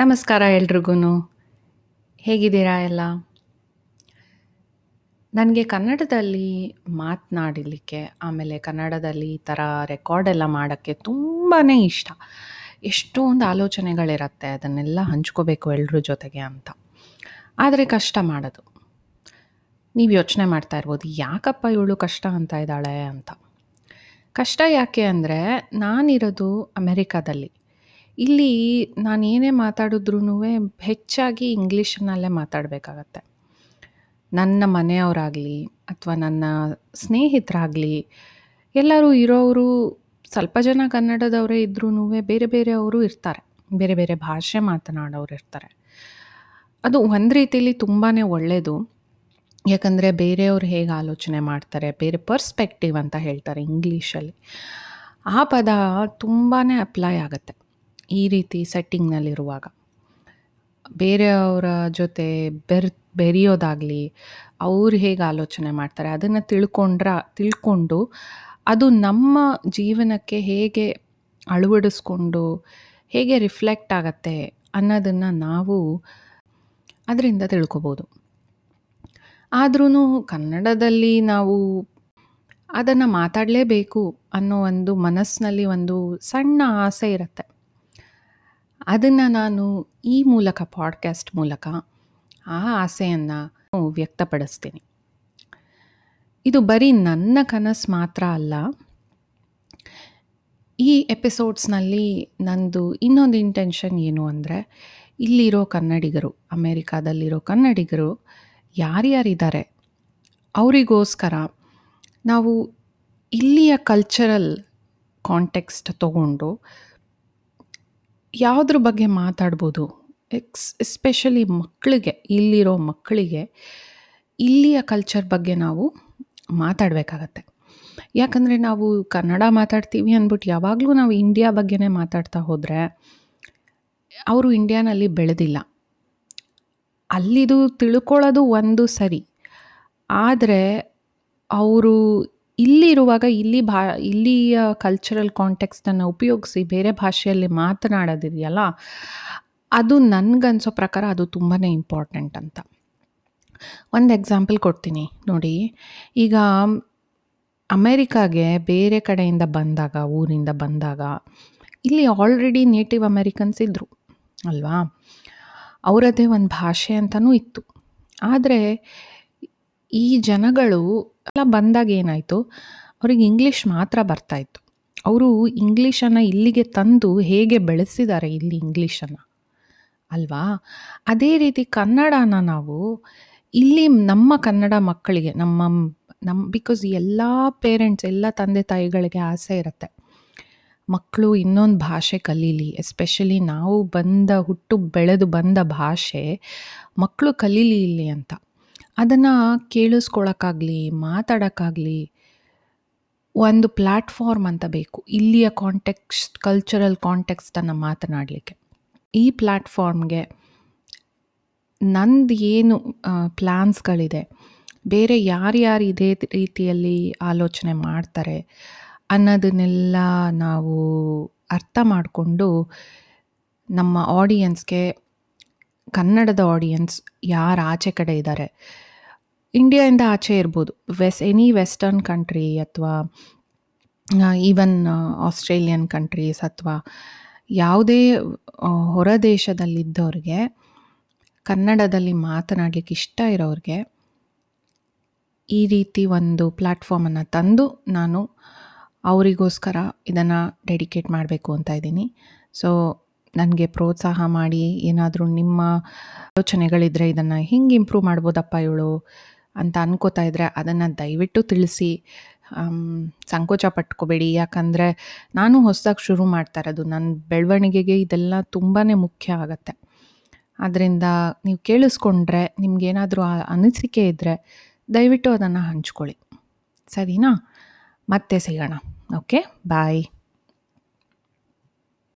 ನಮಸ್ಕಾರ ಎಲ್ರಿಗೂ ಹೇಗಿದ್ದೀರಾ ಎಲ್ಲ? ನನಗೆ ಕನ್ನಡದಲ್ಲಿ ಮಾತನಾಡಲಿಕ್ಕೆ, ಆಮೇಲೆ ಕನ್ನಡದಲ್ಲಿ ಈ ಥರ ರೆಕಾರ್ಡ್ ಎಲ್ಲ ಮಾಡೋಕ್ಕೆ ತುಂಬಾ ಇಷ್ಟ. ಎಷ್ಟೊಂದು ಆಲೋಚನೆಗಳಿರುತ್ತೆ, ಅದನ್ನೆಲ್ಲ ಹಂಚ್ಕೋಬೇಕು ಎಲ್ರ ಜೊತೆಗೆ ಅಂತ. ಆದರೆ ಕಷ್ಟ ಮಾಡೋದು. ನೀವು ಯೋಚನೆ ಮಾಡ್ತಾ ಇರ್ಬೋದು, ಯಾಕಪ್ಪ ಇವಳು ಕಷ್ಟ ಅಂತ ಇದ್ದಾಳೆ ಅಂತ. ಕಷ್ಟ ಯಾಕೆ ಅಂದರೆ ನಾನಿರೋದು ಅಮೆರಿಕಾದಲ್ಲಿ. ಇಲ್ಲಿ ನಾನು ಏನೇ ಮಾತಾಡಿದ್ರೂ ಹೆಚ್ಚಾಗಿ ಇಂಗ್ಲೀಷ್ನಲ್ಲೇ ಮಾತಾಡಬೇಕಾಗತ್ತೆ. ನನ್ನ ಮನೆಯವರಾಗಲಿ ಅಥವಾ ನನ್ನ ಸ್ನೇಹಿತರಾಗಲಿ ಎಲ್ಲರೂ ಇರೋವರು ಸ್ವಲ್ಪ ಜನ ಕನ್ನಡದವರೇ ಇದ್ರೂ ಬೇರೆ ಬೇರೆಯವರು ಇರ್ತಾರೆ. ಬೇರೆ ಬೇರೆ ಭಾಷೆ ಮಾತನಾಡೋರು ಇರ್ತಾರೆ. ಅದು ಒಂದು ರೀತಿಯಲ್ಲಿ ತುಂಬಾ ಒಳ್ಳೆಯದು ಯಾಕಂದರೆ ಬೇರೆಯವ್ರು ಹೇಗೆ ಆಲೋಚನೆ ಮಾಡ್ತಾರೆ, ಬೇರೆ ಪರ್ಸ್ಪೆಕ್ಟಿವ್ ಅಂತ ಹೇಳ್ತಾರೆ ಇಂಗ್ಲೀಷಲ್ಲಿ. ಆ ಪದ ತುಂಬಾ ಅಪ್ಲೈ ಆಗುತ್ತೆ. ಈ ರೀತಿ ಸೆಟ್ಟಿಂಗ್ನಲ್ಲಿರುವಾಗ ಬೇರೆಯವರ ಜೊತೆ ಬೆರ್, ಬೆರೆಯೋದಾಗಲಿ ಅವ್ರು ಹೇಗೆ ಆಲೋಚನೆ ಮಾಡ್ತಾರೆ ಅದನ್ನು ತಿಳ್ಕೊಂಡ್ರ, ತಿಳ್ಕೊಂಡು ಅದು ನಮ್ಮ ಜೀವನಕ್ಕೆ ಹೇಗೆ ಅಳವಡಿಸ್ಕೊಂಡು ಹೇಗೆ ರಿಫ್ಲೆಕ್ಟ್ ಆಗತ್ತೆ ಅನ್ನೋದನ್ನು ನಾವು ಅದರಿಂದ ತಿಳ್ಕೊಬೋದು. ಆದ್ರೂ ಕನ್ನಡದಲ್ಲಿ ನಾವು ಅದನ್ನು ಮಾತಾಡಲೇಬೇಕು ಅನ್ನೋ ಒಂದು ಮನಸ್ಸಿನಲ್ಲಿ ಒಂದು ಸಣ್ಣ ಆಸೆ ಇರುತ್ತೆ. ಅದನ್ನು ನಾನು ಈ ಮೂಲಕ ಪಾಡ್ಕ್ಯಾಸ್ಟ್ ಮೂಲಕ ಆ ಆಸೆಯನ್ನು ವ್ಯಕ್ತಪಡಿಸ್ತೀನಿ. ಇದು ಬರೀ ನನ್ನ ಕನಸು ಮಾತ್ರ ಅಲ್ಲ. ಈ ಎಪಿಸೋಡ್ಸ್ನಲ್ಲಿ ನಂದು ಇನ್ನೊಂದು ಇಂಟೆನ್ಷನ್ ಏನು ಅಂದರೆ, ಇಲ್ಲಿರೋ ಕನ್ನಡಿಗರು, ಅಮೇರಿಕಾದಲ್ಲಿರೋ ಕನ್ನಡಿಗರು ಯಾರ್ಯಾರಿದ್ದಾರೆ, ಅವರಿಗೋಸ್ಕರ ನಾವು ಇಲ್ಲಿಯ ಕಲ್ಚರಲ್ ಕಾಂಟೆಕ್ಸ್ಟ್ ತಗೊಂಡು ಯಾವುದ್ರ ಬಗ್ಗೆ ಮಾತಾಡ್ಬೋದು? ಎಕ್ಸ್ ಎಸ್ಪೆಷಲಿ ಮಕ್ಕಳಿಗೆ ಇಲ್ಲಿರೋ ಮಕ್ಕಳಿಗೆ ಇಲ್ಲಿಯ ಕಲ್ಚರ್ ಬಗ್ಗೆ ನಾವು ಮಾತಾಡಬೇಕಾಗತ್ತೆ. ಯಾಕಂದರೆ ನಾವು ಕನ್ನಡ ಮಾತಾಡ್ತೀವಿ ಅಂದ್ಬಿಟ್ಟು ಯಾವಾಗಲೂ ನಾವು ಇಂಡಿಯಾ ಬಗ್ಗೆನೇ ಮಾತಾಡ್ತಾ ಹೋದರೆ, ಅವರು ಇಂಡಿಯಾನಲ್ಲಿ ಬೆಳೆದಿಲ್ಲ. ಅಲ್ಲಿದು ತಿಳ್ಕೊಳ್ಳೋದು ಒಂದು ಸರಿ. ಆದರೆ, ಅವರು ಇಲ್ಲಿರುವಾಗ ಇಲ್ಲಿ ಭಾ, ಇಲ್ಲಿಯ ಕಲ್ಚರಲ್ ಕಾಂಟೆಕ್ಸ್ಟನ್ನು ಉಪಯೋಗಿಸಿ ಬೇರೆ ಭಾಷೆಯಲ್ಲಿ ಮಾತನಾಡೋದಿದೆಯಲ್ಲ, ಅದು ನನಗನ್ಸೋ ಪ್ರಕಾರ ಅದು ತುಂಬಾ ಇಂಪಾರ್ಟೆಂಟ್ ಅಂತ. ಒಂದು ಎಕ್ಸಾಂಪಲ್ ಕೊಡ್ತೀನಿ, ನೋಡಿ. ಈಗ ಅಮೇರಿಕಾಗೆ ಬೇರೆ ಕಡೆಯಿಂದ ಬಂದಾಗ, ಊರಿಂದ ಬಂದಾಗ, ಇಲ್ಲಿ ಆಲ್ರೆಡಿ ನೇಟಿವ್ ಅಮೇರಿಕನ್ಸ್ ಇದ್ದರು ಅಲ್ವಾ? ಅವರದ್ದೇ ಒಂದು ಭಾಷೆ ಅಂತಲೂ ಇತ್ತು. ಆದರೆ ಈ ಜನಗಳು ಬಂದಾಗ ಏನಾಯಿತು? ಅವ್ರಿಗೆ ಇಂಗ್ಲೀಷ್ ಮಾತ್ರ ಬರ್ತಾಯಿತ್ತು ಅವರು ಇಂಗ್ಲೀಷನ್ನು ಇಲ್ಲಿಗೆ ತಂದು ಹೇಗೆ ಬೆಳೆಸಿದ್ದಾರೆ ಇಲ್ಲಿ ಇಂಗ್ಲೀಷನ್ನು ಅಲ್ವಾ? ಅದೇ ರೀತಿ ಕನ್ನಡನ ನಾವು ಇಲ್ಲಿ ನಮ್ಮ ಕನ್ನಡ ಮಕ್ಕಳಿಗೆ, ನಮ್ಮ ನಮ್ಮ ಬಿಕಾಸ್ ಎಲ್ಲ ಪೇರೆಂಟ್ಸ್ ಎಲ್ಲ ತಂದೆ ತಾಯಿಗಳಿಗೆ ಆಸೆ ಇರುತ್ತೆ. ಮಕ್ಕಳು ಇನ್ನೊಂದು ಭಾಷೆ ಕಲೀಲಿ ಎಸ್ಪೆಷಲಿ ನಾವು ಬಂದ ಹುಟ್ಟು ಬೆಳೆದು ಬಂದ ಭಾಷೆ ಮಕ್ಕಳು ಕಲೀಲಿ ಇಲ್ಲಿ ಅಂತ. ಅದನ್ನು ಕೇಳಿಸ್ಕೊಳಕ್ಕಾಗಲಿ, ಮಾತಾಡೋಕ್ಕಾಗಲಿ ಒಂದು ಪ್ಲ್ಯಾಟ್ಫಾರ್ಮ್ ಅಂತ ಬೇಕು. ಇಲ್ಲಿಯ ಕಾಂಟೆಕ್ಸ್ಟ್ ಕಲ್ಚರಲ್ ಕಾಂಟೆಕ್ಸ್ಟನ್ನು ಮಾತನಾಡಲಿಕ್ಕೆ. ಈ ಪ್ಲ್ಯಾಟ್ಫಾರ್ಮ್ಗೆ ನಂದು ಏನು ಪ್ಲ್ಯಾನ್ಸ್ಗಳಿದೆ ಬೇರೆ ಯಾರ್ಯಾರು ಇದೇ ರೀತಿಯಲ್ಲಿ ಆಲೋಚನೆ ಮಾಡ್ತಾರೆ ಅನ್ನೋದನ್ನೆಲ್ಲ ನಾವು ಅರ್ಥ ಮಾಡಿಕೊಂಡು ನಮ್ಮ ಆಡಿಯನ್ಸ್ಗೆ ಕನ್ನಡದ ಆಡಿಯನ್ಸ್ ಯಾರು ಆಚೆ ಕಡೆ ಇದ್ದಾರೆ ಇಂಡಿಯಾಯಿಂದ ಆಚೆ ಇರ್ಬೋದು. ವೆಸ್ ಎನಿ ವೆಸ್ಟರ್ನ್ ಕಂಟ್ರಿ ಅಥವಾ ಈವನ್ ಆಸ್ಟ್ರೇಲಿಯನ್ ಕಂಟ್ರೀಸ್ ಅಥವಾ, ಯಾವುದೇ ಹೊರ ದೇಶದಲ್ಲಿದ್ದವ್ರಿಗೆ, ಕನ್ನಡದಲ್ಲಿ ಮಾತನಾಡಲಿಕ್ಕೆ ಇಷ್ಟ ಇರೋರಿಗೆ, ಈ ರೀತಿ ಒಂದು ಪ್ಲ್ಯಾಟ್ಫಾರ್ಮನ್ನು ತಂದು ನಾನು ಅವರಿಗೋಸ್ಕರ ಇದನ್ನು ಡೆಡಿಕೇಟ್ ಮಾಡಬೇಕು ಅಂತ ಇದ್ದೀನಿ. ಸೊ ನನಗೆ ಪ್ರೋತ್ಸಾಹ ಮಾಡಿ ಏನಾದರೂ ನಿಮ್ಮ ಯೋಚನೆಗಳಿದ್ದರೆ ಇದನ್ನು ಹಿಂಗೆ ಇಂಪ್ರೂವ್ ಮಾಡ್ಬೋದಪ್ಪ ಇವಳು? ಅಂತ ಅನ್ಕೋತಾ ಇದ್ದರೆ ಅದನ್ನು ದಯವಿಟ್ಟು ತಿಳಿಸಿ ಸಂಕೋಚ ಪಟ್ಕೋಬೇಡಿ. ಯಾಕಂದರೆ ನಾನು ಹೊಸದಾಗಿ ಶುರು ಮಾಡ್ತಾ ಇರೋದು ನನ್ನ ಬೆಳವಣಿಗೆಗೆ ಇದೆಲ್ಲ ತುಂಬಾ ಮುಖ್ಯ ಆಗುತ್ತೆ. ಆದ್ದರಿಂದ ನೀವು ಕೇಳಿಸ್ಕೊಂಡ್ರೆ, ನಿಮಗೇನಾದರೂ ಅನಿಸಿಕೆ ಇದ್ದರೆ ದಯವಿಟ್ಟು ಅದನ್ನು ಹಂಚ್ಕೊಳ್ಳಿ. ಸರಿನಾ? ಮತ್ತೆ ಸಿಗೋಣ. ಓಕೆ? ಬಾಯ್.